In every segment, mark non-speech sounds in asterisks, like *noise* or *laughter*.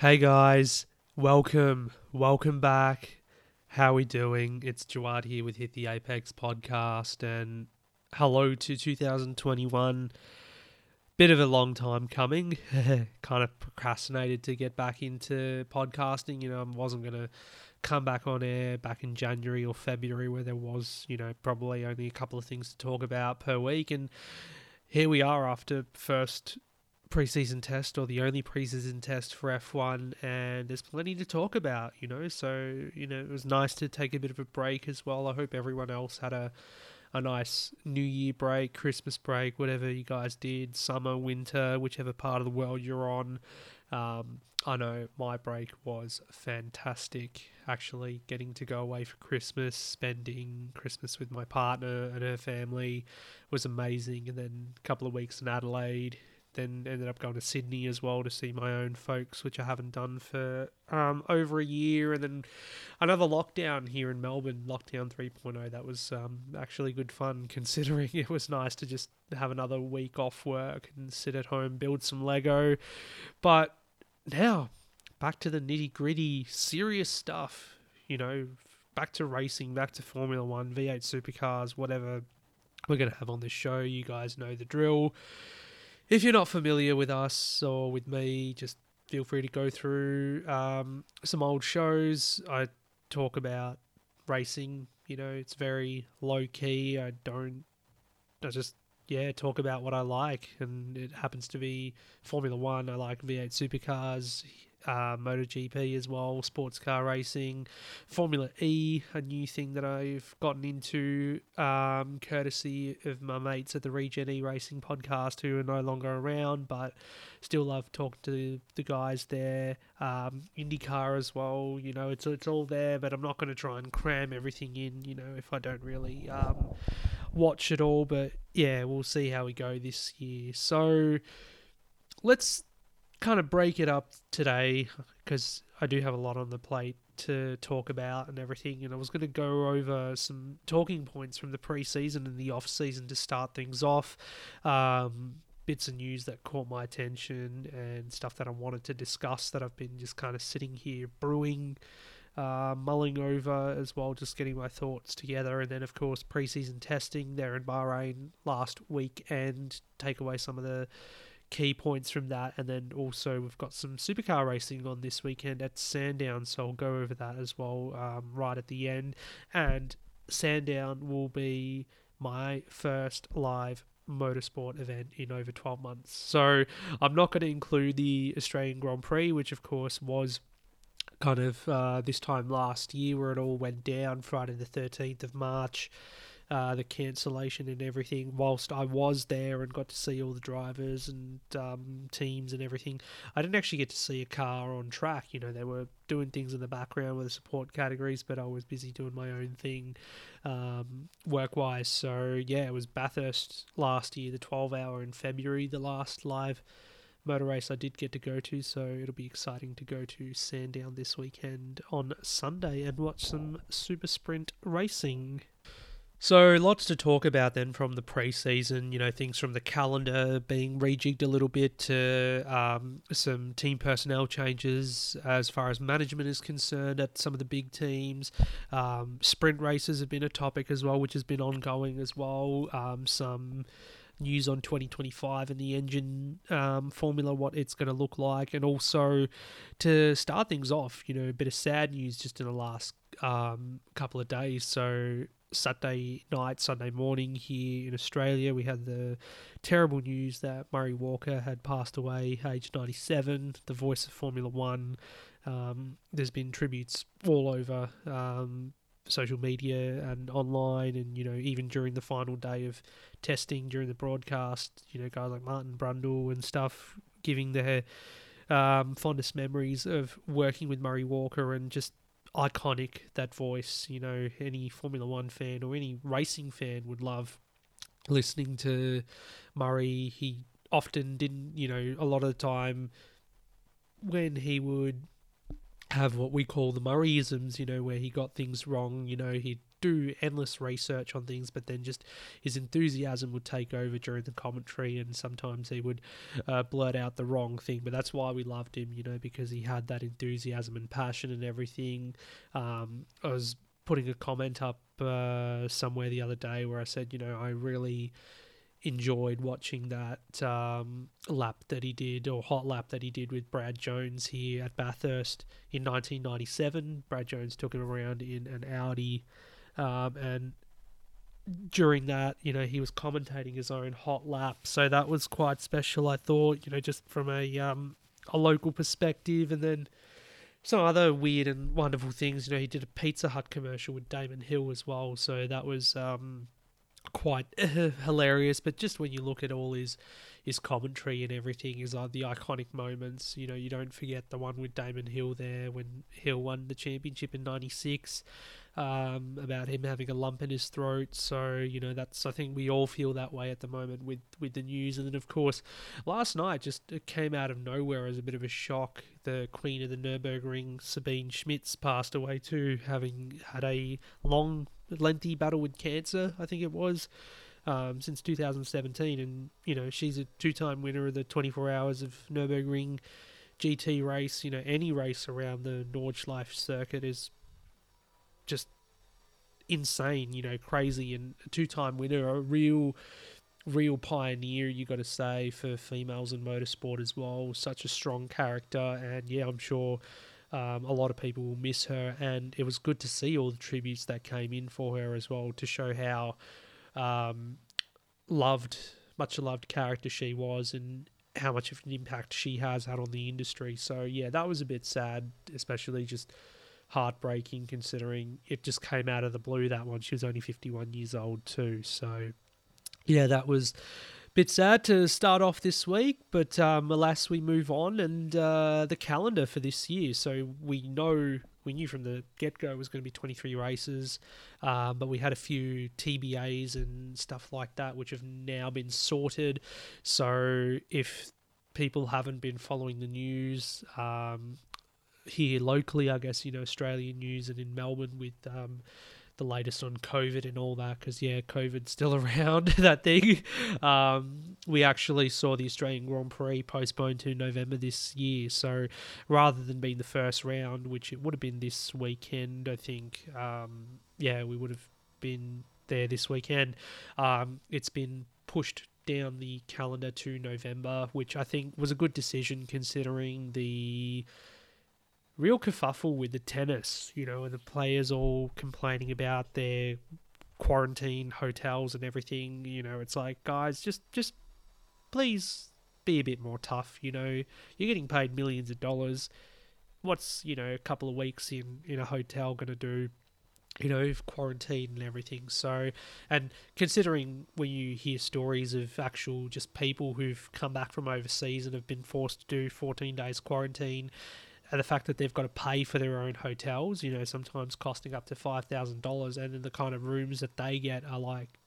Hey guys, welcome, welcome back. How we doing? It's Jawad here with Hit the Apex podcast, and hello to 2021. Bit of a long time coming. *laughs* kind of procrastinated to get back into podcasting. You know, I wasn't gonna come back on air back in January or February, where there was, you know, probably only a couple of things to talk about per week, and here we are after first preseason test or the only preseason test for F1 and there's plenty to talk about, you know. So, you know, it was nice to take a bit of a break as well. I hope everyone else had a a nice New Year break, Christmas break, whatever you guys did, summer, winter, whichever part of the world you're on. Um, I know my break was fantastic. Actually, getting to go away for Christmas, spending Christmas with my partner and her family was amazing. And then a couple of weeks in Adelaide, then ended up going to Sydney as well to see my own folks, which I haven't done for um, over a year. And then another lockdown here in Melbourne, lockdown 3.0. That was um, actually good fun *laughs* considering it was nice to just have another week off work and sit at home, build some Lego. But now, back to the nitty gritty, serious stuff, you know, back to racing, back to Formula One, V8 supercars, whatever we're going to have on this show. You guys know the drill if you're not familiar with us or with me, just feel free to go through um, some old shows. I talk about racing. You know, it's very low key. I don't. I just yeah talk about what I like, and it happens to be Formula One. I like V8 supercars uh, MotoGP as well, sports car racing, Formula E, a new thing that I've gotten into, um, courtesy of my mates at the Regen E Racing podcast who are no longer around, but still love talking to the guys there. Um, IndyCar as well, you know, it's it's all there, but I'm not going to try and cram everything in, you know, if I don't really um, watch it all. But yeah, we'll see how we go this year. So let's kind of break it up today because I do have a lot on the plate to talk about and everything. And I was going to go over some talking points from the preseason and the off season to start things off. Um, bits of news that caught my attention and stuff that I wanted to discuss that I've been just kind of sitting here brewing. Uh, mulling over as well, just getting my thoughts together, and then of course preseason testing there in Bahrain last week, and take away some of the key points from that. And then also we've got some supercar racing on this weekend at Sandown, so I'll go over that as well um, right at the end. And Sandown will be my first live motorsport event in over 12 months. So I'm not going to include the Australian Grand Prix, which of course was kind of uh, this time last year where it all went down Friday the 13th of March uh, the cancellation and everything. Whilst I was there and got to see all the drivers and um, teams and everything, I didn't actually get to see a car on track. You know, they were doing things in the background with the support categories, but I was busy doing my own thing um, work wise. So, yeah, it was Bathurst last year, the 12 hour in February, the last live motor race I did get to go to, so it'll be exciting to go to Sandown this weekend on Sunday and watch some super sprint racing. So lots to talk about then from the preseason. You know things from the calendar being rejigged a little bit to um, some team personnel changes as far as management is concerned at some of the big teams. Um, sprint races have been a topic as well, which has been ongoing as well. Um, some news on 2025 and the engine um, formula, what it's going to look like, and also to start things off, you know, a bit of sad news just in the last um, couple of days. So Saturday night, Sunday morning here in Australia, we had the terrible news that Murray Walker had passed away, aged 97, the voice of Formula One. Um, there's been tributes all over um, social media and online, and you know, even during the final day of testing during the broadcast, you know, guys like Martin Brundle and stuff giving their um, fondest memories of working with Murray Walker and just iconic that voice. You know, any Formula One fan or any racing fan would love listening to Murray. He often didn't, you know, a lot of the time when he would have what we call the Murrayisms, you know, where he got things wrong, you know, he'd do endless research on things, but then just his enthusiasm would take over during the commentary, and sometimes he would uh, blurt out the wrong thing. But that's why we loved him, you know, because he had that enthusiasm and passion and everything. Um, I was putting a comment up uh, somewhere the other day where I said, you know, I really enjoyed watching that um, lap that he did or hot lap that he did with Brad Jones here at Bathurst in 1997. Brad Jones took him around in an Audi, um, and during that, you know, he was commentating his own hot lap, so that was quite special. I thought, you know, just from a um, a local perspective, and then some other weird and wonderful things. You know, he did a Pizza Hut commercial with Damon Hill as well, so that was um, quite *laughs* hilarious. But just when you look at all his his commentary and everything, is like the iconic moments. You know, you don't forget the one with Damon Hill there when Hill won the championship in '96. Um, about him having a lump in his throat. So you know that's I think we all feel that way at the moment with with the news. And then of course last night just it came out of nowhere as a bit of a shock. The Queen of the Nurburgring, Sabine Schmitz, passed away too, having had a long lengthy battle with cancer, I think it was, um, since 2017. And, you know, she's a two time winner of the 24 Hours of Nürburgring GT race. You know, any race around the Nordschleife circuit is just insane, you know, crazy. And a two time winner, a real. Real pioneer, you got to say, for females in motorsport as well. Such a strong character, and yeah, I'm sure um, a lot of people will miss her, and it was good to see all the tributes that came in for her as well to show how um, loved, much loved character she was, and how much of an impact she has had on the industry. So yeah, that was a bit sad, especially just heartbreaking considering it just came out of the blue that one. She was only 51 years old too. So yeah, that was a bit sad to start off this week, but um, alas, we move on. And uh, the calendar for this year. So we know we knew from the get go was going to be 23 races, um, but we had a few TBAs and stuff like that, which have now been sorted. So if people haven't been following the news, um, here locally, I guess, you know, Australian news and in Melbourne with um, the latest on COVID and all that because yeah, COVID's still *laughs* around that thing. Um, we actually saw the Australian Grand Prix postponed to November this year, so rather than being the first round, which it would have been this weekend, I think, um, yeah, we would have been there this weekend. Um, it's been pushed down the calendar to November, which I think was a good decision considering the real kerfuffle with the tennis, you know, and the players all complaining about their quarantine hotels and everything. You know, it's like, guys, just just please be a bit more tough. You know, you're getting paid millions of dollars. What's you know a couple of weeks in in a hotel going to do? You know, quarantine and everything. So, and considering when you hear stories of actual just people who've come back from overseas and have been forced to do 14 days quarantine, the fact that they've got to pay for their own hotels, you know, sometimes costing up to five thousand dollars, and then the kind of rooms that they get are like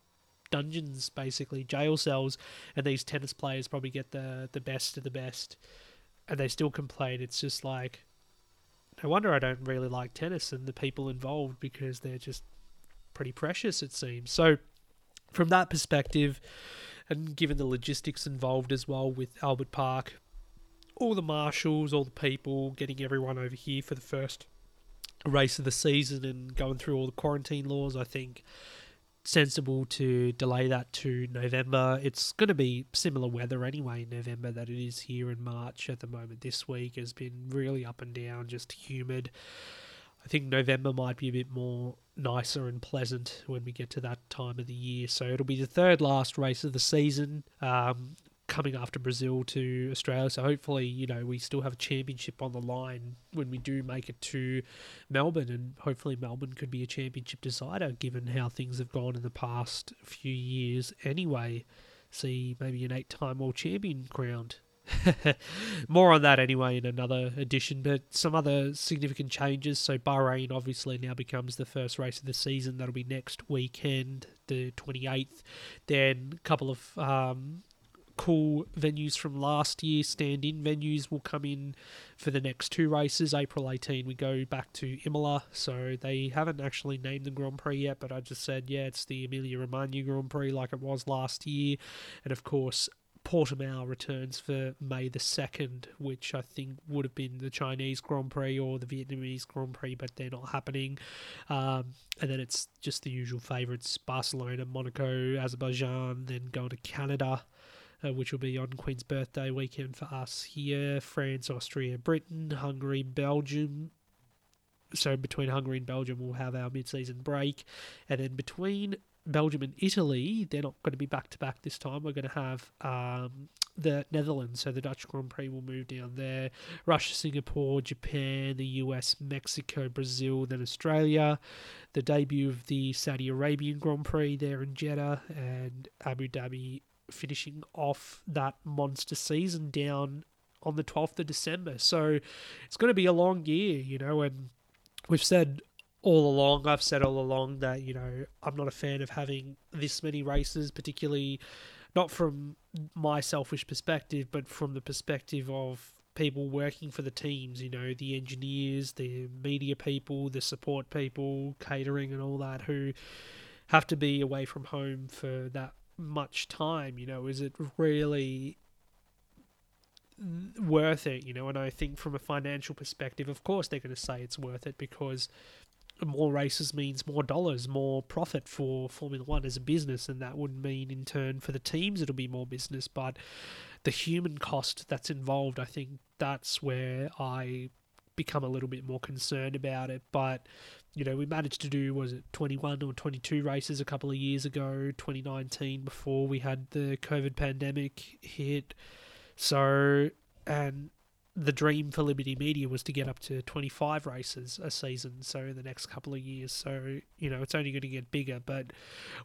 dungeons, basically jail cells, and these tennis players probably get the the best of the best, and they still complain. It's just like, no wonder I don't really like tennis and the people involved because they're just pretty precious, it seems. So, from that perspective, and given the logistics involved as well with Albert Park all the marshals, all the people, getting everyone over here for the first race of the season and going through all the quarantine laws, I think sensible to delay that to November. It's going to be similar weather anyway in November that it is here in March at the moment. This week has been really up and down, just humid. I think November might be a bit more nicer and pleasant when we get to that time of the year. So it'll be the third last race of the season. Um, coming after Brazil to Australia. So hopefully, you know, we still have a championship on the line when we do make it to Melbourne, and hopefully Melbourne could be a championship decider given how things have gone in the past few years. Anyway, see maybe an eight-time world champion crowned. *laughs* More on that anyway in another edition, but some other significant changes. So Bahrain obviously now becomes the first race of the season. That'll be next weekend, the 28th. Then a couple of um, cool venues from last year. Stand in venues will come in for the next two races. April 18, we go back to Imola. So they haven't actually named the Grand Prix yet, but I just said, yeah, it's the Emilia Romagna Grand Prix like it was last year. And of course, Portimao returns for May the 2nd, which I think would have been the Chinese Grand Prix or the Vietnamese Grand Prix, but they're not happening. Um, and then it's just the usual favourites Barcelona, Monaco, Azerbaijan, then going to Canada. Uh, which will be on Queen's birthday weekend for us here. France, Austria, Britain, Hungary, Belgium, so between Hungary and Belgium, we'll have our mid-season break, and then between Belgium and Italy, they're not going to be back to back this time. We're going to have um, the Netherlands, so the Dutch Grand Prix will move down there. Russia, Singapore, Japan, the US, Mexico, Brazil, then Australia. The debut of the Saudi Arabian Grand Prix there in Jeddah, and Abu Dhabi finishing off that monster season down on the 12th of December. So it's going to be a long year, you know, and we've said all along, I've said all along that, you know, I'm not a fan of having this many races, particularly not from my selfish perspective, but from the perspective of people working for the teams, you know, the engineers, the media people, the support people, catering and all that, who have to be away from home for that much time, you know, is it really worth it, you know, and I think from a financial perspective, of course they're going to say it's worth it because more races means more dollars, more profit for Formula One as a business, and that would mean in turn for the teams it'll be more business. But the human cost that's involved, I think that's where I become a little bit more concerned about it. But you know, we managed to do was it 21 or 22 races a couple of years ago, 2019 before we had the COVID pandemic hit. So and the dream for Liberty Media was to get up to 25 races a season, so in the next couple of years. So, you know, it's only going to get bigger, but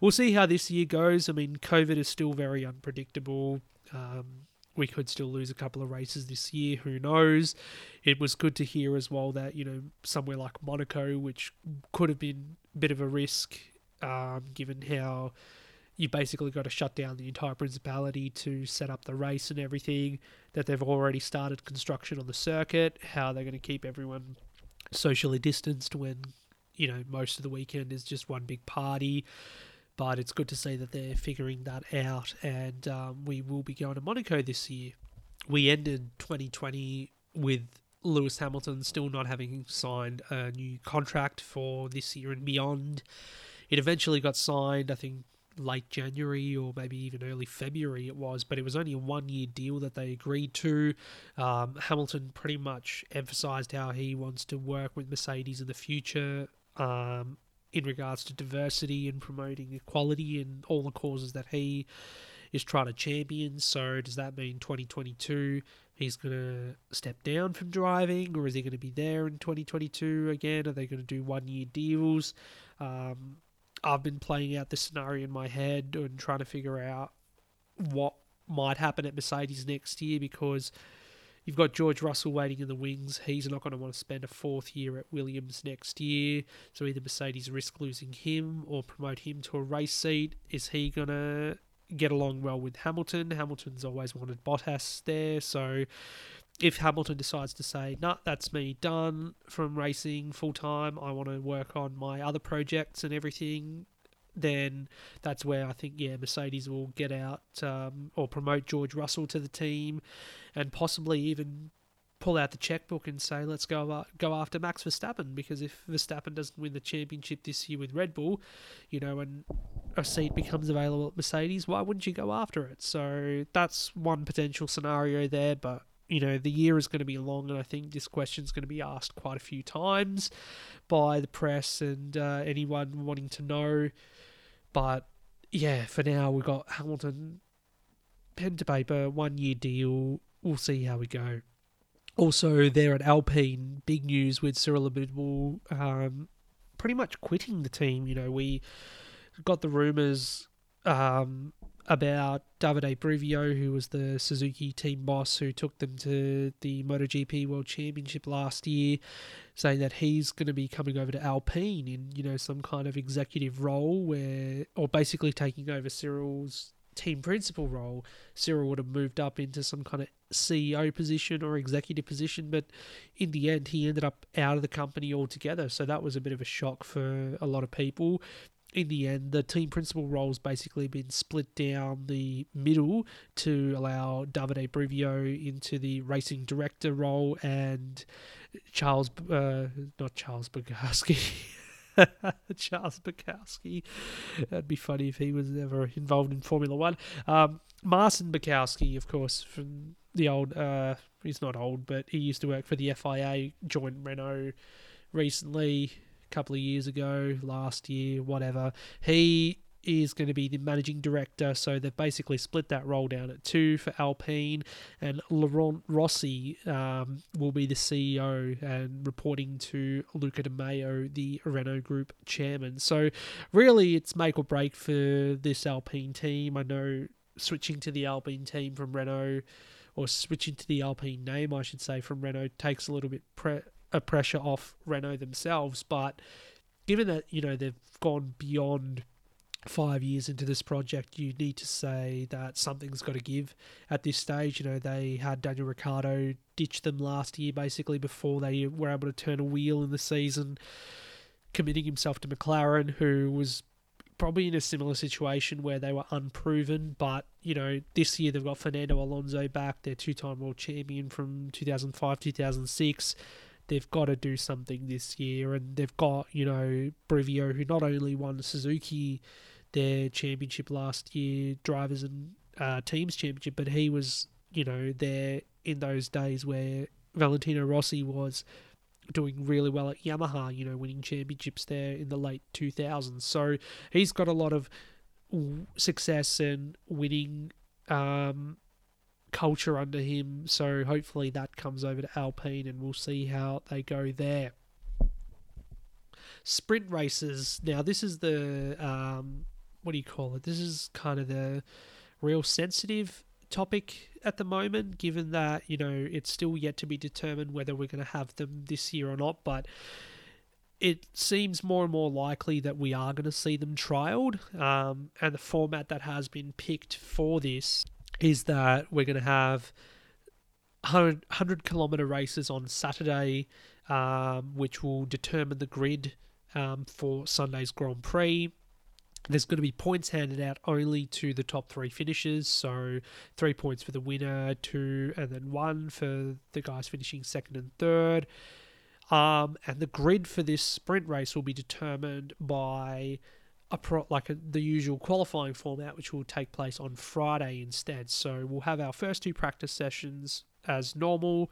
we'll see how this year goes. I mean, COVID is still very unpredictable. Um, we could still lose a couple of races this year, who knows? It was good to hear as well that, you know, somewhere like Monaco, which could have been a bit of a risk um, given how you basically got to shut down the entire principality to set up the race and everything. That they've already started construction on the circuit. How they're going to keep everyone socially distanced when you know most of the weekend is just one big party. But it's good to see that they're figuring that out, and um, we will be going to Monaco this year. We ended 2020 with Lewis Hamilton still not having signed a new contract for this year and beyond. It eventually got signed, I think, late January or maybe even early February it was, but it was only a one year deal that they agreed to. Um, Hamilton pretty much emphasized how he wants to work with Mercedes in the future um, in regards to diversity and promoting equality and all the causes that he is trying to champion. So, does that mean 2022 he's going to step down from driving, or is he going to be there in 2022 again? Are they going to do one year deals? Um, I've been playing out this scenario in my head and trying to figure out what might happen at Mercedes next year because you've got George Russell waiting in the wings. He's not going to want to spend a fourth year at Williams next year. So either Mercedes risk losing him or promote him to a race seat. Is he going to get along well with Hamilton? Hamilton's always wanted Bottas there. So if Hamilton decides to say, nah, that's me done from racing full time, I want to work on my other projects and everything, then that's where I think, yeah, Mercedes will get out um, or promote George Russell to the team and possibly even pull out the checkbook and say, let's go uh, go after Max Verstappen because if Verstappen doesn't win the championship this year with Red Bull, you know, and a seat becomes available at Mercedes, why wouldn't you go after it? So that's one potential scenario there, but you know, the year is going to be long, and I think this question is going to be asked quite a few times by the press and uh, anyone wanting to know. But yeah, for now, we've got Hamilton pen to paper, one year deal. We'll see how we go. Also, there at Alpine, big news with Cyril Abiteboul um, pretty much quitting the team. You know, we got the rumours um, about Davide Brivio, who was the Suzuki team boss who took them to the MotoGP World Championship last year, saying that he's going to be coming over to Alpine in you know some kind of executive role where, or basically taking over Cyril's team principal role, Cyril would have moved up into some kind of CEO position or executive position. But in the end, he ended up out of the company altogether. So that was a bit of a shock for a lot of people in the end, the team principal role's basically been split down the middle to allow Davide Brivio into the racing director role and Charles, uh, not Charles Bukowski. *laughs* *laughs* Charles Bukowski. That'd be funny if he was ever involved in Formula One. Um, Marcin Budkowski, of course, from the old, uh, he's not old, but he used to work for the FIA, joined Renault recently a couple of years ago, last year, whatever. He is going to be the managing director, so they've basically split that role down at two for Alpine, and Laurent Rossi um, will be the CEO and reporting to Luca De Meo, the Renault Group chairman. So, really, it's make or break for this Alpine team. I know switching to the Alpine team from Renault, or switching to the Alpine name, I should say, from Renault takes a little bit pre- a pressure off Renault themselves. But given that you know they've gone beyond five years into this project, you need to say that something's got to give at this stage. You know, they had Daniel Ricciardo ditch them last year, basically, before they were able to turn a wheel in the season, committing himself to McLaren, who was probably in a similar situation where they were unproven. But, you know, this year they've got Fernando Alonso back, their two time world champion from 2005 2006 they've got to do something this year, and they've got you know Brivio, who not only won Suzuki their championship last year, drivers and uh, teams championship, but he was you know there in those days where Valentino Rossi was doing really well at Yamaha, you know, winning championships there in the late 2000s. So he's got a lot of success and winning um, culture under him. So hopefully that comes over to Alpine and we'll see how they go there. Sprint races. Now, this is the, um, what do you call it? This is kind of the real sensitive topic at the moment, given that, you know, it's still yet to be determined whether we're going to have them this year or not. But it seems more and more likely that we are going to see them trialed. Um, and the format that has been picked for this is that we're going to have 100, 100 kilometer races on Saturday, um, which will determine the grid um, for Sunday's Grand Prix. There's going to be points handed out only to the top three finishers. So, three points for the winner, two, and then one for the guys finishing second and third. Um, and the grid for this sprint race will be determined by a pro, like a, the usual qualifying format, which will take place on Friday instead. So we'll have our first two practice sessions as normal,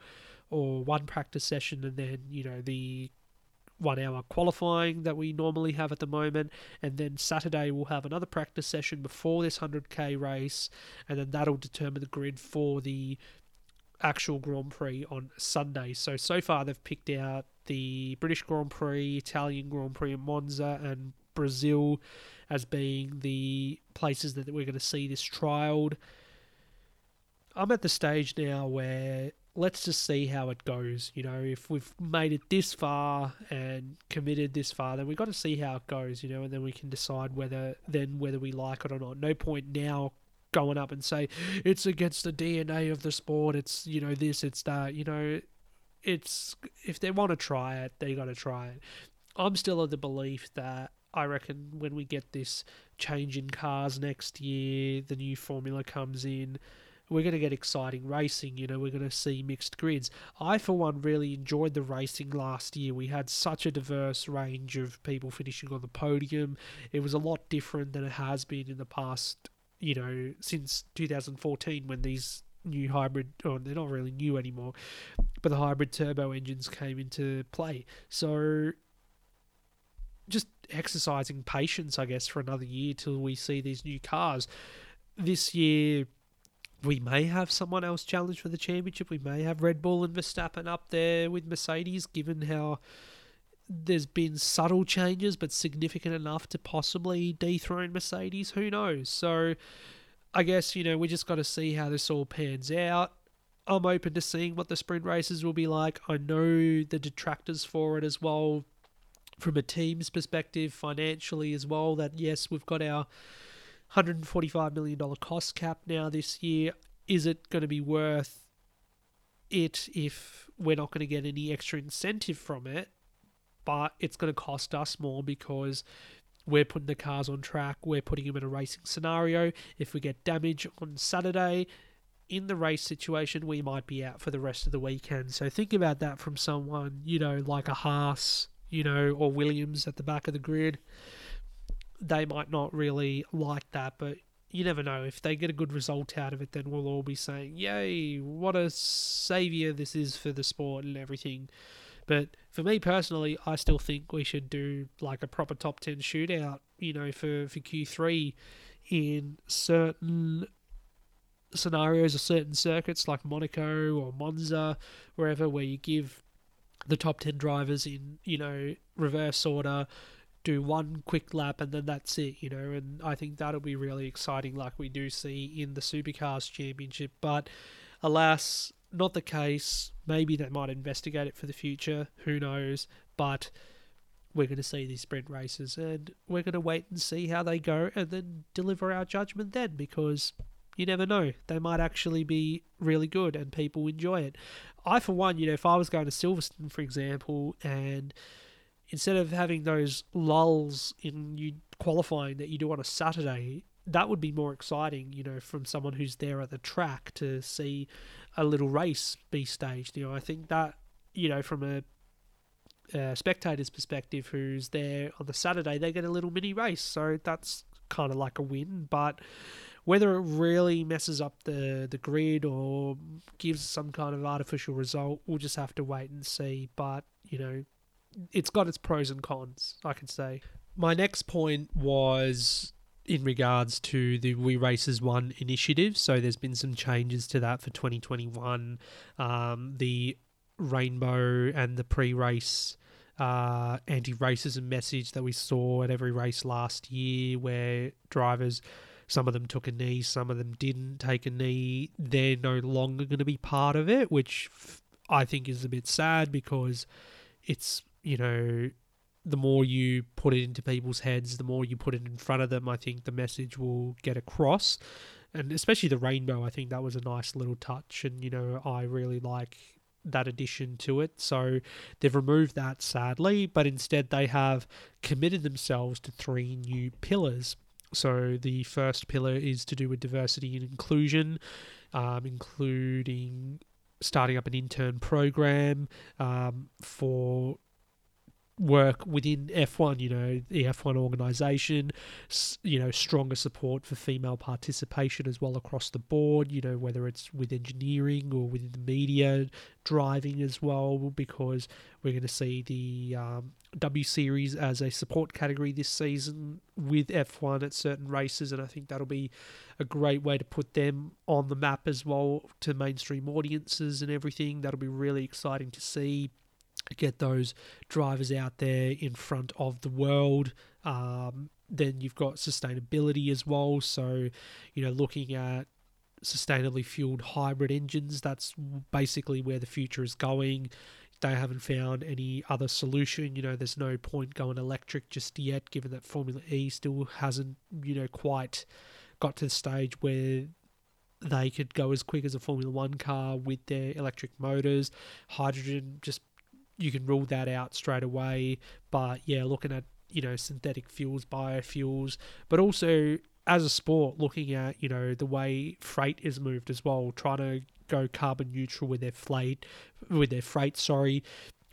or one practice session, and then you know the one hour qualifying that we normally have at the moment. And then Saturday we'll have another practice session before this 100k race, and then that'll determine the grid for the actual Grand Prix on Sunday. So, so far they've picked out the British Grand Prix, Italian Grand Prix in Monza, and Brazil as being the places that we're going to see this trialed. I'm at the stage now where let's just see how it goes. You know, if we've made it this far and committed this far, then we've got to see how it goes, you know, and then we can decide whether then whether we like it or not. No point now going up and say it's against the DNA of the sport, it's you know, this, it's that, you know, it's if they want to try it, they got to try it. I'm still of the belief that I reckon when we get this change in cars next year, the new formula comes in, we're going to get exciting racing. You know, we're going to see mixed grids. I, for one, really enjoyed the racing last year. We had such a diverse range of people finishing on the podium. It was a lot different than it has been in the past, you know, since 2014 when these new hybrid, or they're not really new anymore, but the hybrid turbo engines came into play. So exercising patience, I guess, for another year till we see these new cars. This year, we may have someone else challenge for the championship. We may have Red Bull and Verstappen up there with Mercedes, given how there's been subtle changes, but significant enough to possibly dethrone Mercedes. Who knows? So, I guess, you know, we just got to see how this all pans out. I'm open to seeing what the sprint races will be like. I know the detractors for it as well from a team's perspective, financially as well, that yes, we've got our $145 million cost cap now this year. Is it going to be worth it if we're not going to get any extra incentive from it? But it's going to cost us more because we're putting the cars on track, we're putting them in a racing scenario. If we get damage on Saturday, in the race situation, we might be out for the rest of the weekend. So think about that from someone, you know, like a Haas, you know, or Williams at the back of the grid. They might not really like that, but you never know. If they get a good result out of it, then we'll all be saying, Yay, what a savior this is for the sport and everything. But for me personally, I still think we should do like a proper top 10 shootout, you know, for, for Q3 in certain scenarios or certain circuits like Monaco or Monza, wherever, where you give the top 10 drivers in, you know, reverse order, do one quick lap and then that's it, you know, and I think that'll be really exciting like we do see in the Supercars Championship. But alas, not the case. Maybe they might investigate it for the future, who knows, but we're going to see these sprint races and we're going to wait and see how they go and then deliver our judgment then because you never know. They might actually be really good and people enjoy it. I, for one, you know, if I was going to Silverstone, for example, and instead of having those lulls in you qualifying that you do on a Saturday, that would be more exciting, you know, from someone who's there at the track to see a little race be staged. You know, I think that, you know, from a uh, spectator's perspective who's there on the Saturday, they get a little mini race. So that's kind of like a win. But whether it really messes up the, the grid or gives some kind of artificial result, we'll just have to wait and see. But, you know, it's got its pros and cons, I can say. My next point was in regards to the We Race As One initiative. So there's been some changes to that for 2021. Um, the rainbow and the pre race uh, anti racism message that we saw at every race last year, where drivers some of them took a knee, some of them didn't take a knee. They're no longer going to be part of it, which I think is a bit sad because it's, you know, the more you put it into people's heads, the more you put it in front of them, I think the message will get across. And especially the rainbow, I think that was a nice little touch. And, you know, I really like that addition to it. So they've removed that sadly, but instead they have committed themselves to three new pillars. So the first pillar is to do with diversity and inclusion, um, including starting up an intern program um, for work within F1, you know, the F1 organization, you know, stronger support for female participation as well across the board, you know, whether it's with engineering or within the media, driving as well, because we're going to see the um, W Series as a support category this season with F1 at certain races, and I think that'll be a great way to put them on the map as well to mainstream audiences and everything. That'll be really exciting to see get those drivers out there in front of the world. Um, then you've got sustainability as well. So, you know, looking at sustainably fueled hybrid engines, that's basically where the future is going. They haven't found any other solution. You know, there's no point going electric just yet, given that Formula E still hasn't, you know, quite got to the stage where they could go as quick as a Formula One car with their electric motors. Hydrogen just you can rule that out straight away. But yeah, looking at you know synthetic fuels, biofuels, but also as a sport, looking at you know the way freight is moved as well, trying to go carbon neutral with their freight, with their freight. Sorry,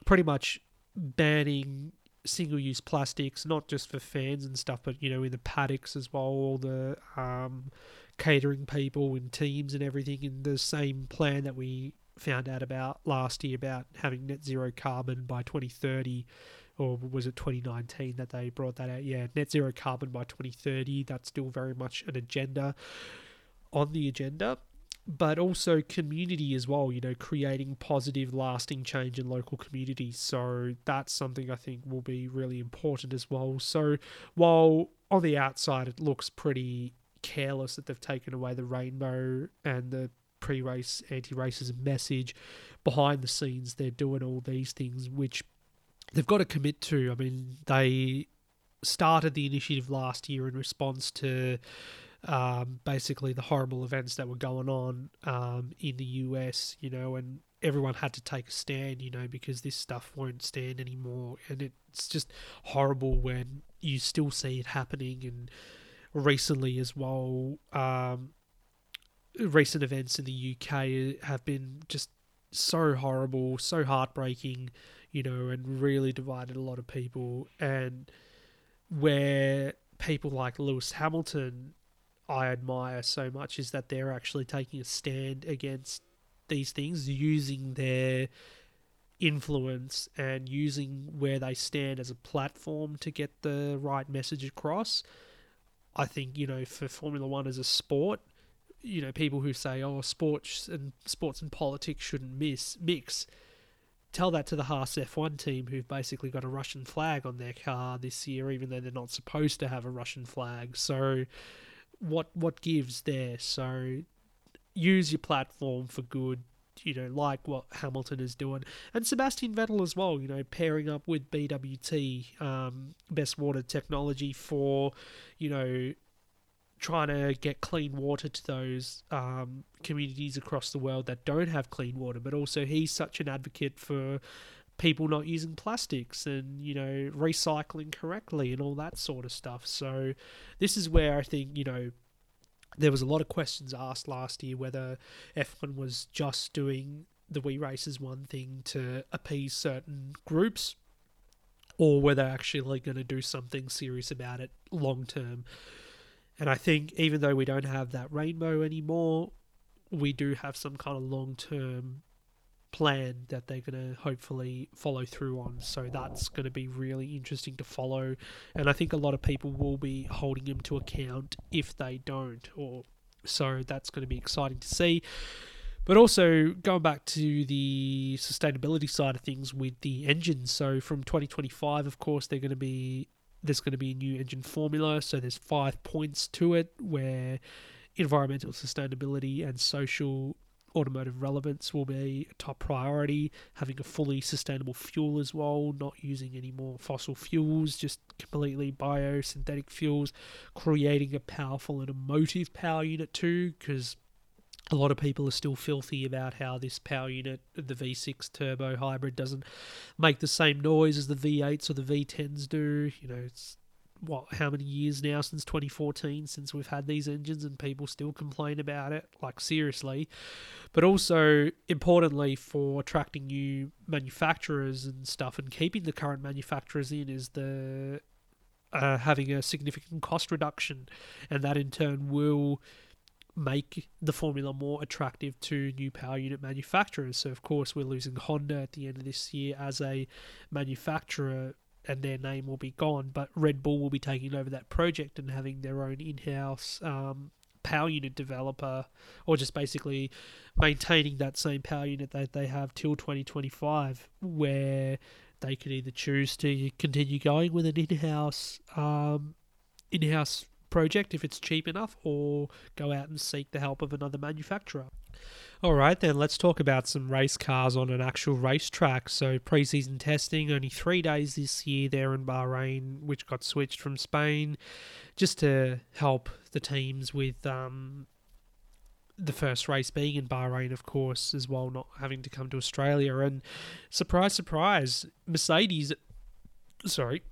pretty much banning single-use plastics, not just for fans and stuff, but you know in the paddocks as well, all the um, catering people and teams and everything in the same plan that we found out about last year about having net zero carbon by 2030 or was it 2019 that they brought that out? Yeah net zero carbon by 2030 that's still very much an agenda on the agenda. But also community as well you know creating positive lasting change in local communities. So that's something i think will be really important as well. So while on the outside it looks pretty careless that they've taken away the rainbow and the pre-race anti-racism message. Behind the scenes, they're doing all these things, which they've got to commit to. I mean, they started the initiative last year in response to um, basically the horrible events that were going on um, in the US, you know, and everyone had to take a stand, you know, because this stuff won't stand anymore. And it's just horrible when you still see it happening. And recently as well, um, recent events in the UK have been just so horrible, so heartbreaking, you know, and really divided a lot of people. And where people like Lewis Hamilton I admire so much is that they're actually taking a stand against these things, using their influence and using where they stand as a platform to get the right message across. I think, you know, for Formula One as a sport, you know, people who say, oh, sports and sports and politics shouldn't miss mix. Tell that to the Haas F1 team who've basically got a Russian flag on their car this year, even though they're not supposed to have a Russian flag. So, what what gives there. So use your platform for good. You know, like what Hamilton is doing, and Sebastian Vettel as well. You know, pairing up with BWT, um, Best Water Technology for, you know, trying to get clean water to those um, communities across the world that don't have clean water. But also, he's such an advocate for people not using plastics and you know recycling correctly and all that sort of stuff so this is where i think you know there was a lot of questions asked last year whether f1 was just doing the we race as one thing to appease certain groups or whether actually going to do something serious about it long term and i think even though we don't have that rainbow anymore we do have some kind of long term plan that they're going to hopefully follow through on. So that's going to be really interesting to follow. And I think a lot of people will be holding them to account if they don't. Or so that's going to be exciting to see. But also going back to the sustainability side of things with the engines. So from 2025, of course, they're going to be there's going to be a new engine formula. So there's five points to it where environmental sustainability and social automotive relevance will be a top priority. Having a fully sustainable fuel as well, not using any more fossil fuels, just completely biosynthetic fuels, creating a powerful and emotive power unit too, because a lot of people are still filthy about how this power unit, the V6 turbo hybrid, doesn't make the same noise as the V8s or the V10s do. You know, it's what how many years now since 2014 since we've had these engines and people still complain about it? Like seriously. But also importantly for attracting new manufacturers and stuff and keeping the current manufacturers in is the uh, having a significant cost reduction. And that in turn will make the formula more attractive to new power unit manufacturers so of course we're losing honda at the end of this year as a manufacturer and their name will be gone. But Red Bull will be taking over that project and having their own in-house um, power unit developer, or just basically maintaining that same power unit that they have till 2025, where they could either choose to continue going with an in-house um, in-house project if it's cheap enough, or go out and seek the help of another manufacturer. All right, then let's talk about some race cars on an actual racetrack. So, preseason testing, only three days this year there in Bahrain, which got switched from Spain, just to help the teams with um, the first race being in Bahrain, of course, as well, not having to come to Australia. And surprise, surprise, Mercedes, sorry,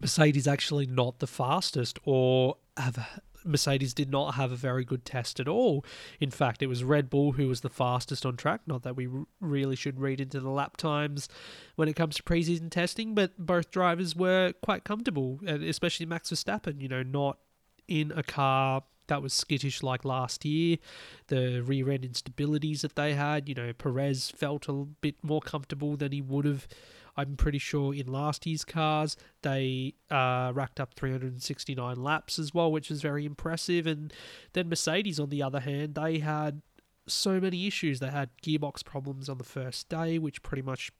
Mercedes actually not the fastest or have Mercedes did not have a very good test at all. In fact, it was Red Bull who was the fastest on track. Not that we really should read into the lap times when it comes to preseason testing, but both drivers were quite comfortable, and especially Max Verstappen, you know, not in a car that was skittish like last year. The rear end instabilities that they had, you know, Perez felt a bit more comfortable than he would have I'm pretty sure in last year's cars they uh, racked up 369 laps as well, which is very impressive. And then Mercedes, on the other hand, they had so many issues. They had gearbox problems on the first day, which pretty much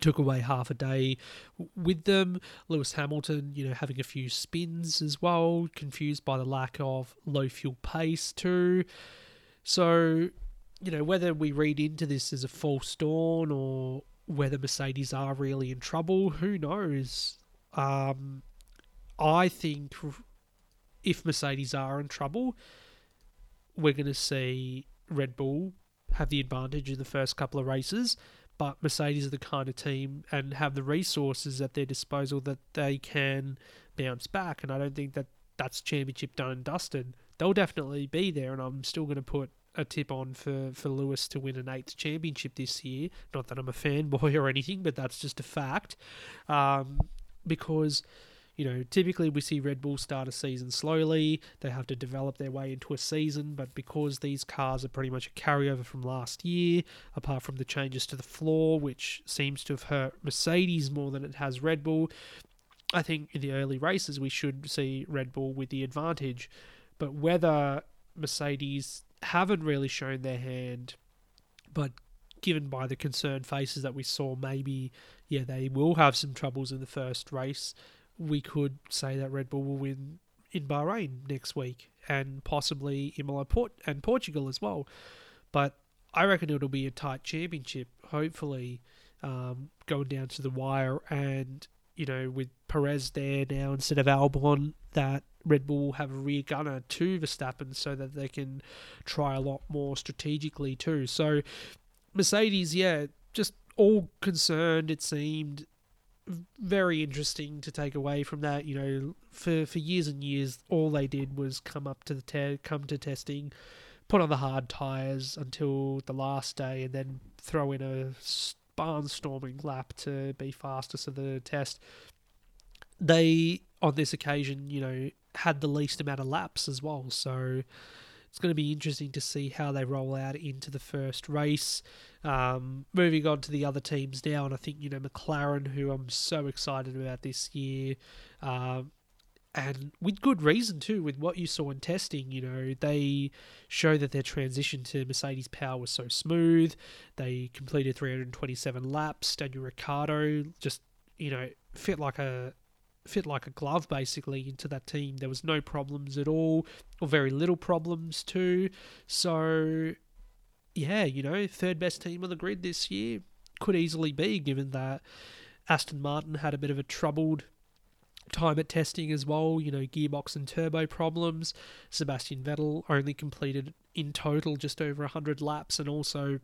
took away half a day with them. Lewis Hamilton, you know, having a few spins as well, confused by the lack of low fuel pace too. So, you know, whether we read into this as a false dawn or whether Mercedes are really in trouble, who knows? Um, I think if Mercedes are in trouble, we're going to see Red Bull have the advantage in the first couple of races. But Mercedes are the kind of team and have the resources at their disposal that they can bounce back. And I don't think that that's championship done and dusted. They'll definitely be there, and I'm still going to put a tip on for, for Lewis to win an eighth championship this year. Not that I'm a fanboy *laughs* or anything, but that's just a fact. Um, because you know, typically we see Red Bull start a season slowly. They have to develop their way into a season, but because these cars are pretty much a carryover from last year, apart from the changes to the floor, which seems to have hurt Mercedes more than it has Red Bull, I think in the early races we should see Red Bull with the advantage. But whether Mercedes haven't really shown their hand, but given by the concerned faces that we saw, maybe, yeah, they will have some troubles in the first race we could say that Red Bull will win in Bahrain next week and possibly Imola Port and Portugal as well. But I reckon it'll be a tight championship, hopefully, um, going down to the wire. And, you know, with Perez there now instead of Albon, that Red Bull will have a rear gunner to Verstappen so that they can try a lot more strategically too. So, Mercedes, yeah, just all concerned, it seemed, very interesting to take away from that. You know, for for years and years, all they did was come up to the te- come to testing, put on the hard tires until the last day, and then throw in a barnstorming lap to be fastest of the test. They on this occasion, you know, had the least amount of laps as well, so it's going to be interesting to see how they roll out into the first race. Um, moving on to the other teams now, and I think you know McLaren, who I'm so excited about this year, um, and with good reason too. With what you saw in testing, you know they show that their transition to Mercedes power was so smooth. They completed 327 laps. Daniel Ricciardo just you know fit like a fit like a glove basically into that team. There was no problems at all, or very little problems too. So yeah, you know, third best team on the grid this year could easily be, given that Aston Martin had a bit of a troubled time at testing as well. You know, gearbox and turbo problems. Sebastian Vettel only completed in total just over 100 laps and also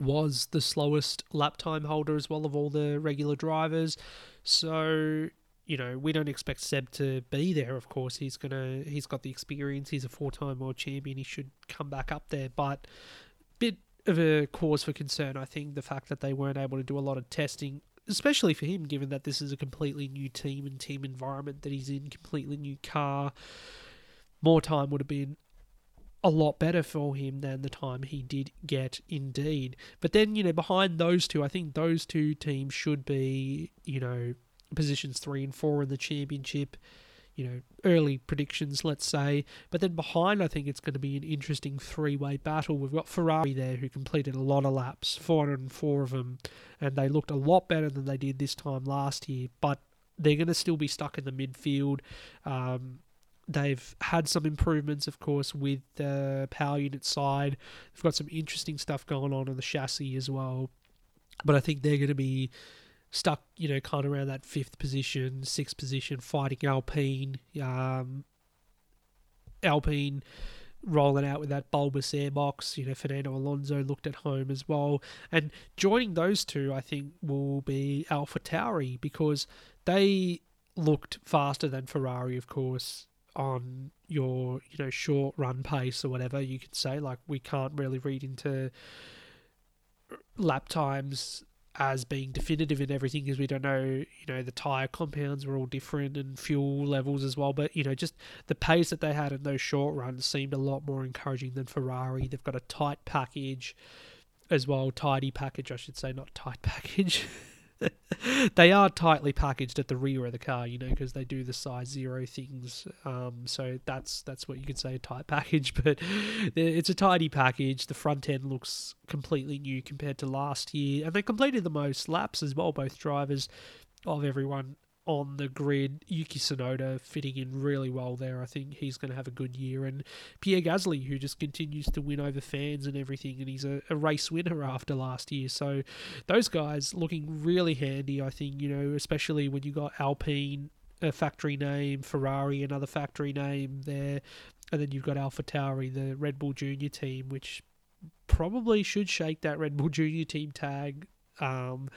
was the slowest lap time holder as well of all the regular drivers. So, you know, we don't expect Seb to be there. Of course, he's gonna he's got the experience. He's a four-time world champion. He should come back up there, but bit of a cause for concern, I think, the fact that they weren't able to do a lot of testing, especially for him, given that this is a completely new team and team environment that he's in, completely new car. More time would have been a lot better for him than the time he did get indeed. But then, you know, behind those two, I think those two teams should be, you know, positions three and four in the championship you know, early predictions, let's say. But then behind, I think it's going to be an interesting three way battle. We've got Ferrari there who completed a lot of laps, 404 of them, and they looked a lot better than they did this time last year. But they're going to still be stuck in the midfield. Um, they've had some improvements, of course, with the power unit side. They've got some interesting stuff going on on the chassis as well. But I think they're going to be stuck, you know, kind of around that fifth position, sixth position, fighting Alpine. Um, Alpine rolling out with that bulbous airbox. You know, Fernando Alonso looked at home as well. And joining those two, I think, will be Alpha Tauri because they looked faster than Ferrari, of course, on your, you know, short run pace or whatever you could say. Like, we can't really read into lap times as being definitive in everything because we don't know, you know, the tire compounds were all different and fuel levels as well. But, you know, just the pace that they had in those short runs seemed a lot more encouraging than Ferrari. They've got a tight package as well, tidy package, I should say, not tight *laughs* package. *laughs* they are tightly packaged at the rear of the car, you know, because they do the size zero things. Um, so that's that's what you could say a tight *laughs* package, but it's a tidy package. The front end looks completely new compared to last year, and they completed the most laps as well, both drivers of everyone on the grid. Yuki Tsunoda fitting in really well there. I think he's going to have a good year. And Pierre Gasly, who just continues to win over fans and everything, and he's a, a race winner after last year. So those guys looking really handy, I think, you know, especially when you got Alpine a factory name, Ferrari another factory name there, and then you've got Alpha Tauri, the Red Bull Junior team, which probably should shake that Red Bull Junior team tag um,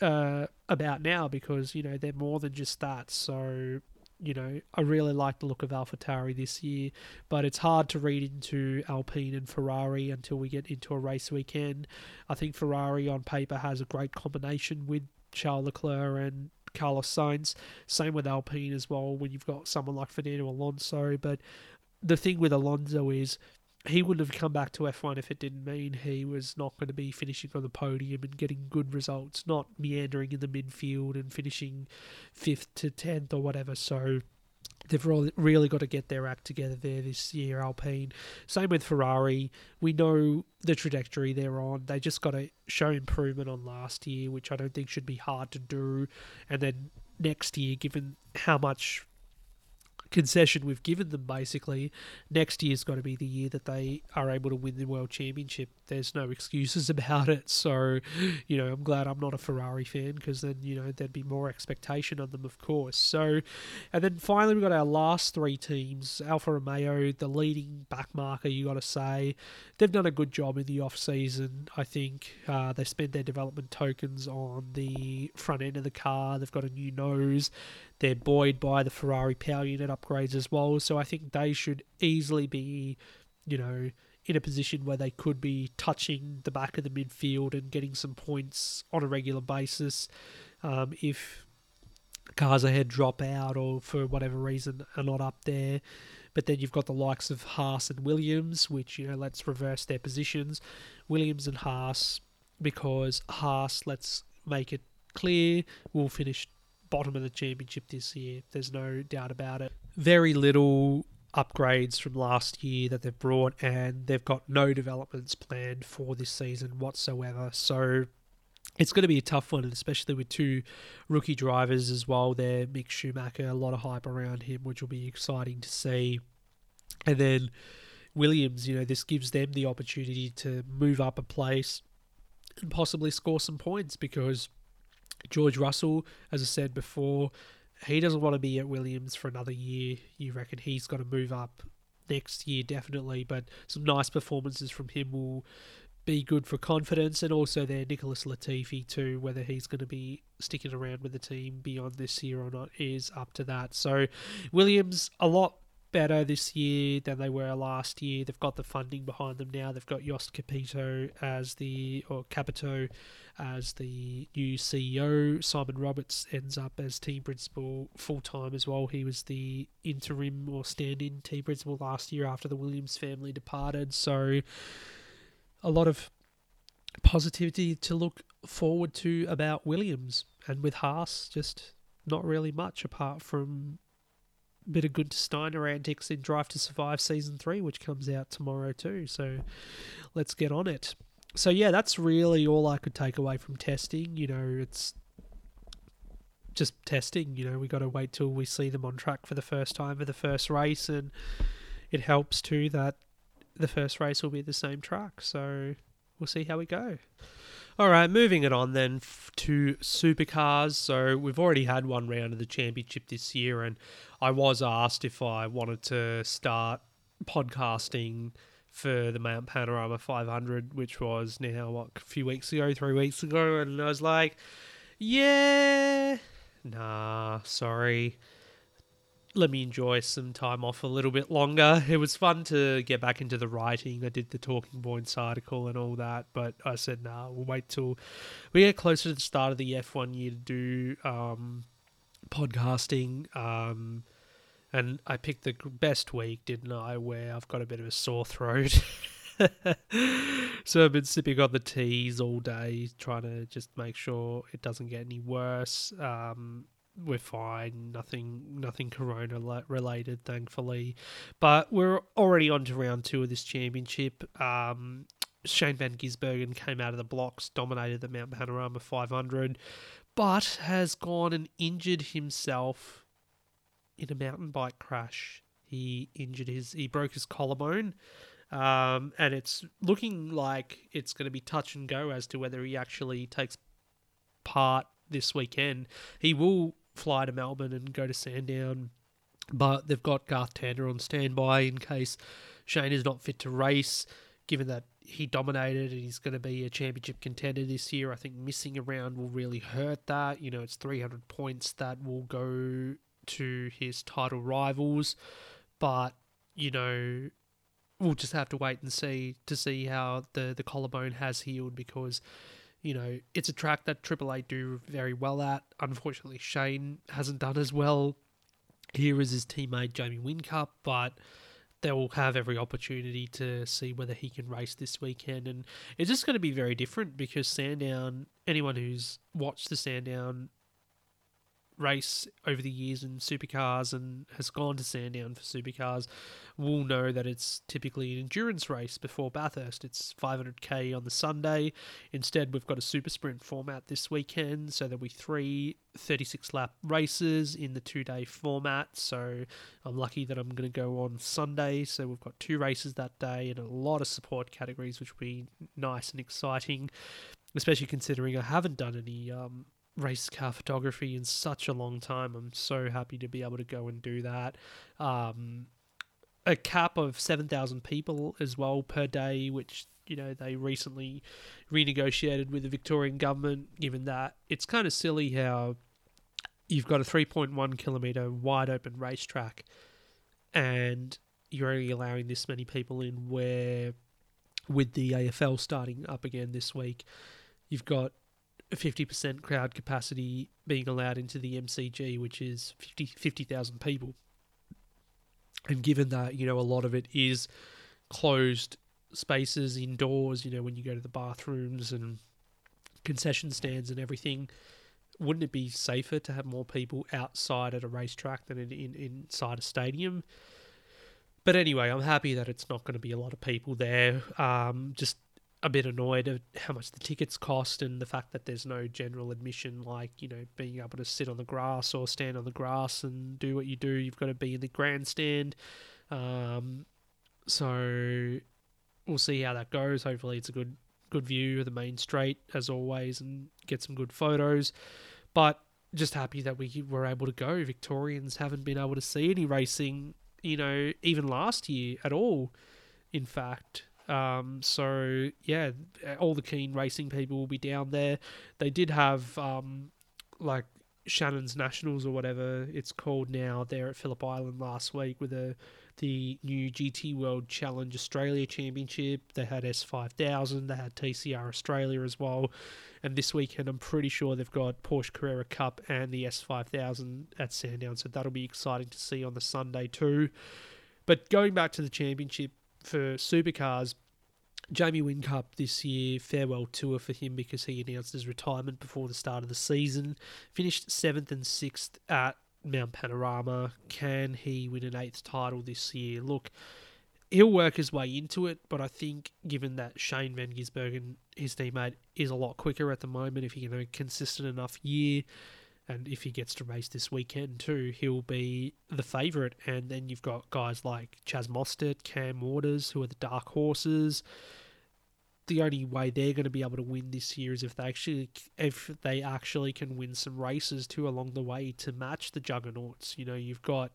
uh, about now because you know they're more than just that. So you know, I really like the look of AlphaTauri this year, but it's hard to read into Alpine and Ferrari until we get into a race weekend. I think Ferrari on paper has a great combination with Charles Leclerc and Carlos Sainz. Same with Alpine as well when you've got someone like Fernando Alonso. But the thing with Alonso is he wouldn't have come back to F1 if it didn't mean he was not going to be finishing on the podium and getting good results, not meandering in the midfield and finishing fifth to tenth or whatever. So they've really got to get their act together there this year, Alpine. Same with Ferrari. We know the trajectory they're on. They just got to show improvement on last year, which I don't think should be hard to do. And then next year, given how much concession we've given them basically next year's got to be the year that they are able to win the world championship. There's no excuses *laughs* about it so you know i'm glad i'm not a ferrari fan because then you know there'd be more expectation on them of course. So and then finally we've got our last three teams alfa romeo the leading backmarker you got to say. They've done a good job in the off season i think. Uh, they spent their development tokens on the front end of the car. They've got a new nose they're buoyed by the Ferrari power unit upgrades as well, so I think they should easily be, you know, in a position where they could be touching the back of the midfield and getting some points on a regular basis. Um, if cars ahead drop out or for whatever reason are not up there. But then you've got the likes of Haas and Williams, which, you know, let's reverse their positions. Williams and Haas, because Haas, let's make it clear, will finish bottom of the championship this year. There's no doubt about it. Very little upgrades from last year that they've brought, and they've got no developments planned for this season whatsoever. So it's going to be a tough one, especially with two rookie drivers as well. There, Mick Schumacher, a lot of hype around him, which will be exciting to see. And then Williams, you know, this gives them the opportunity to move up a place and possibly score some points because George Russell, as I said before, he doesn't want to be at Williams for another year. You reckon he's got to move up next year, definitely. But some nice performances from him will be good for confidence. And also there, Nicholas Latifi, too, whether he's going to be sticking around with the team beyond this year or not is up to that. So Williams, a lot better this year than they were last year. They've got the funding behind them now. They've got Jost Capito as the or Capito as the new CEO. Simon Roberts ends up as team principal full time as well. He was the interim or stand-in team principal last year after the Williams family departed. So a lot of positivity to look forward to about Williams and with Haas just not really much apart from bit of good Steiner antics in Drive to Survive season three, which comes out tomorrow too. So let's get on it. So yeah, that's really all I could take away from testing. You know, it's just testing. You know, we got to wait till we see them on track for the first time for the first race, and it helps too that the first race will be the same track. So we'll see how we go. All right, moving it on then f- to supercars. So we've already had one round of the championship this year, and I was asked if I wanted to start podcasting for the Mount Panorama 500, which was now what a few weeks ago, three weeks ago, and I was like, yeah, nah, sorry let me enjoy some time off a little bit longer. It was fun to get back into the writing. I did the Talking Points article and all that, but I said, nah, we'll wait till we get closer to the start of the F1 year to do um, podcasting. Um, and I picked the best week, didn't I, where I've got a bit of a sore throat. *laughs* so I've been sipping on the teas all day, trying to just make sure it doesn't get any worse. Um, we're fine. Nothing, nothing Corona related, thankfully. But we're already on to round two of this championship. Um, Shane Van Gisbergen came out of the blocks, dominated the Mount Panorama 500, but has gone and injured himself in a mountain bike crash. He injured his, he broke his collarbone. Um, and it's looking like it's going to be touch and go as to whether he actually takes part this weekend. He will fly to Melbourne and go to Sandown. But they've got Garth Tander on standby in case Shane is not fit to race, given that he dominated and he's going to be a championship contender this year. I think missing a round will really hurt that. You know, it's 300 points that will go to his title rivals. But, you know, we'll just have to wait and see to see how the, the collarbone has healed because you know, it's a track that Triple Eight do very well at. Unfortunately, Shane hasn't done as well here as his teammate Jamie Whincup, but they'll have every opportunity to see whether he can race this weekend. And it's just going to be very different because Sandown, anyone who's watched the Sandown race over the years in supercars and has gone to Sandown for supercars will know that it's typically an endurance race before Bathurst. It's 500k on the Sunday. Instead, we've got a super sprint format this weekend, so there'll be three 36 lap races in the two day format. So I'm lucky that I'm going to go on Sunday. So we've got two races that day and a lot of support categories, which will be nice and exciting especially considering I haven't done any um, race car photography in such a long time. I'm so happy to be able to go and do that. Um, a cap of 7,000 people as well per day, which, you know, they recently renegotiated with the Victorian government, given that it's kind of silly how you've got a 3.1 kilometre wide open racetrack and you're only allowing this many people in where with the AFL starting up again this week, you've got 50% crowd capacity being allowed into the MCG, which is 50 50,000 people. And given that, you know, a lot of it is closed spaces indoors, you know, when you go to the bathrooms and concession stands and everything, wouldn't it be safer to have more people outside at a racetrack than in, in inside a stadium? But anyway, I'm happy that it's not going to be a lot of people there. Um, just a bit annoyed at how much the tickets cost and the fact that there's no general admission, like, you know, being able to sit on the grass or stand on the grass and do what you do. You've got to be in the grandstand. Um, so we'll see how that goes. Hopefully, it's a good good view of the main straight as always and get some good photos. But just happy that we were able to go. Victorians haven't been able to see any racing, you know, even last year at all. In fact, um, so yeah, all the keen racing people will be down there. They did have um, like Shannon's Nationals or whatever it's called now there at Phillip Island last week with the the new GT World Challenge Australia Championship. They had S5000, they had TCR Australia as well. And this weekend, I'm pretty sure they've got Porsche Carrera Cup and the S5000 at Sandown. So that'll be exciting to see on the Sunday too. But going back to the championship, for supercars, Jamie Whincup this year, farewell tour for him because he announced his retirement before the start of the season. Finished seventh and sixth at Mount Panorama. Can he win an eighth title this year? Look, he'll work his way into it, but I think given that Shane Van Gisbergen, his teammate, is a lot quicker at the moment, if he can have a consistent enough year, and if he gets to race this weekend too, he'll be the favourite. And then you've got guys like Chaz Mostert, Cam Waters, who are the dark horses. The only way they're going to be able to win this year is if they actually if they actually can win some races too along the way to match the juggernauts. You know, you've got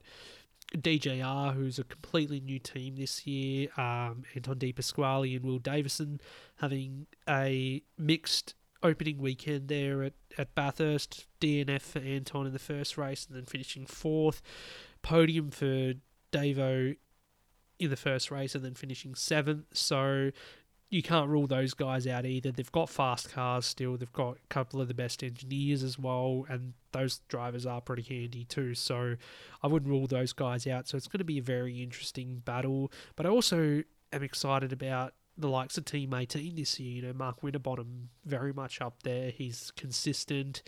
DJR, who's a completely new team this year. Um, Anton De Pasquale and Will Davison having a mixed opening weekend there at, at Bathurst. DNF for Anton in the first race and then finishing fourth. Podium for Davo in the first race and then finishing seventh. So you can't rule those guys out either. They've got fast cars still. They've got a couple of the best engineers as well, and those drivers are pretty handy too. So I wouldn't rule those guys out. So it's going to be a very interesting battle. But I also am excited about the likes of Team 18 this year. You know, Mark Winterbottom very much up there. He's consistent.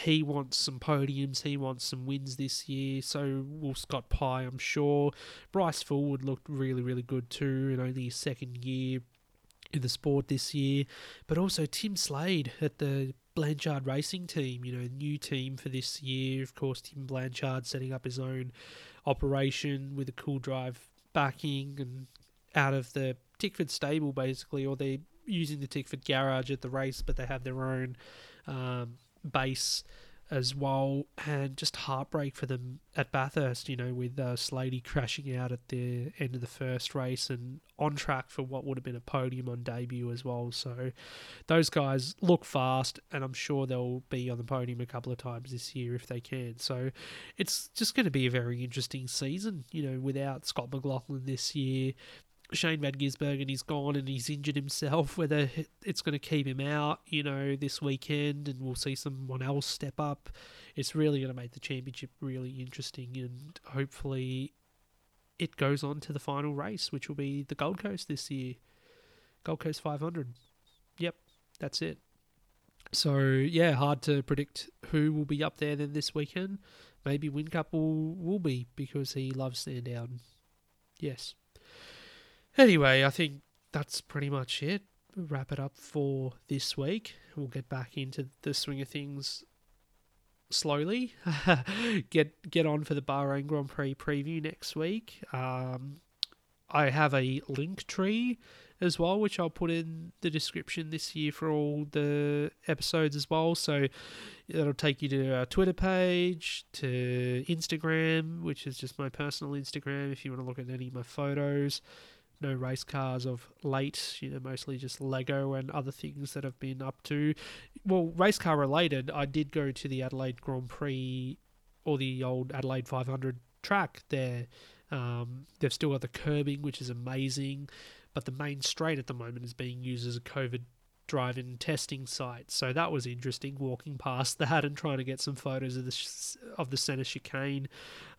He wants some podiums. He wants some wins this year. So will Scott Pye, I'm sure. Bryce Fullwood looked really, really good too in only his second year in the sport this year. But also Tim Slade at the Blanchard Racing team, you know, new team for this year. Of course, Tim Blanchard setting up his own operation with a CoolDrive backing and out of the Tickford stable basically, or they're using the Tickford garage at the race, but they have their own um, base as well, and just heartbreak for them at Bathurst. You know, with uh, Slady crashing out at the end of the first race and on track for what would have been a podium on debut as well. So those guys look fast, and I'm sure they'll be on the podium a couple of times this year if they can. So it's just going to be a very interesting season. You know, without Scott McLaughlin this year, Shane Van Gisbergen he's gone and he's injured himself. Whether it's going to keep him out, you know, this weekend, and we'll see someone else step up. It's really going to make the championship really interesting, and hopefully, it goes on to the final race, which will be the Gold Coast this year, Gold Coast 500. Yep, that's it. So yeah, hard to predict who will be up there then this weekend. Maybe Whincup will will be because he loves Sandown. Yes. Anyway, I think that's pretty much it. We'll wrap it up for this week. We'll get back into the swing of things slowly. *laughs* get get on for the Bahrain Grand Prix preview next week. Um, I have a Linktree as well, which I'll put in the description this year for all the episodes as well. So that'll take you to our Twitter page, to Instagram, which is just my personal Instagram if you want to look at any of my photos no race cars of late, you know, mostly just Lego and other things that I've been up to. Well, race car related, I did go to the Adelaide Grand Prix or the old Adelaide 500 track there. Um, they've still got the curbing, which is amazing, but the main straight at the moment is being used as a COVID drive-in testing site. So that was interesting, walking past *laughs* that and trying to get some photos of the of the centre chicane,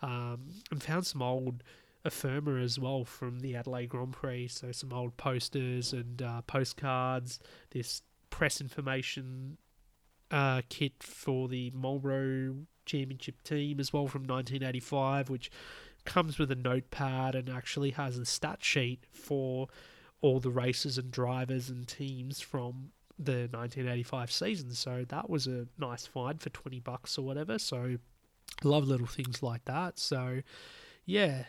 um, and found some old ephemera as well from the Adelaide Grand Prix. So some old posters and uh, postcards. This press information uh, kit for the Marlboro Championship team as well from 1985, which comes with a notepad and actually has a stat sheet for all the races and drivers and teams from the 1985 season. So that was a nice find for 20 bucks or whatever. So love little things like that. So yeah,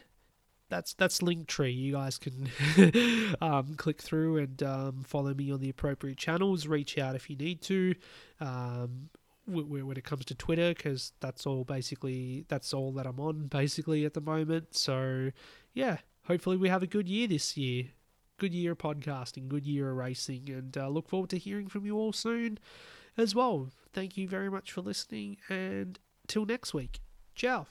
that's that's Linktree. You guys can *laughs* um, click through and um, follow me on the appropriate channels. Reach out if you need to. Um, when it comes to Twitter, because that's all basically that's all that I'm on basically at the moment. So yeah, hopefully we have a good year this year. Good year of podcasting, good year of racing, and uh, look forward to hearing from you all soon as well. Thank you very much for listening, and till next week. Ciao.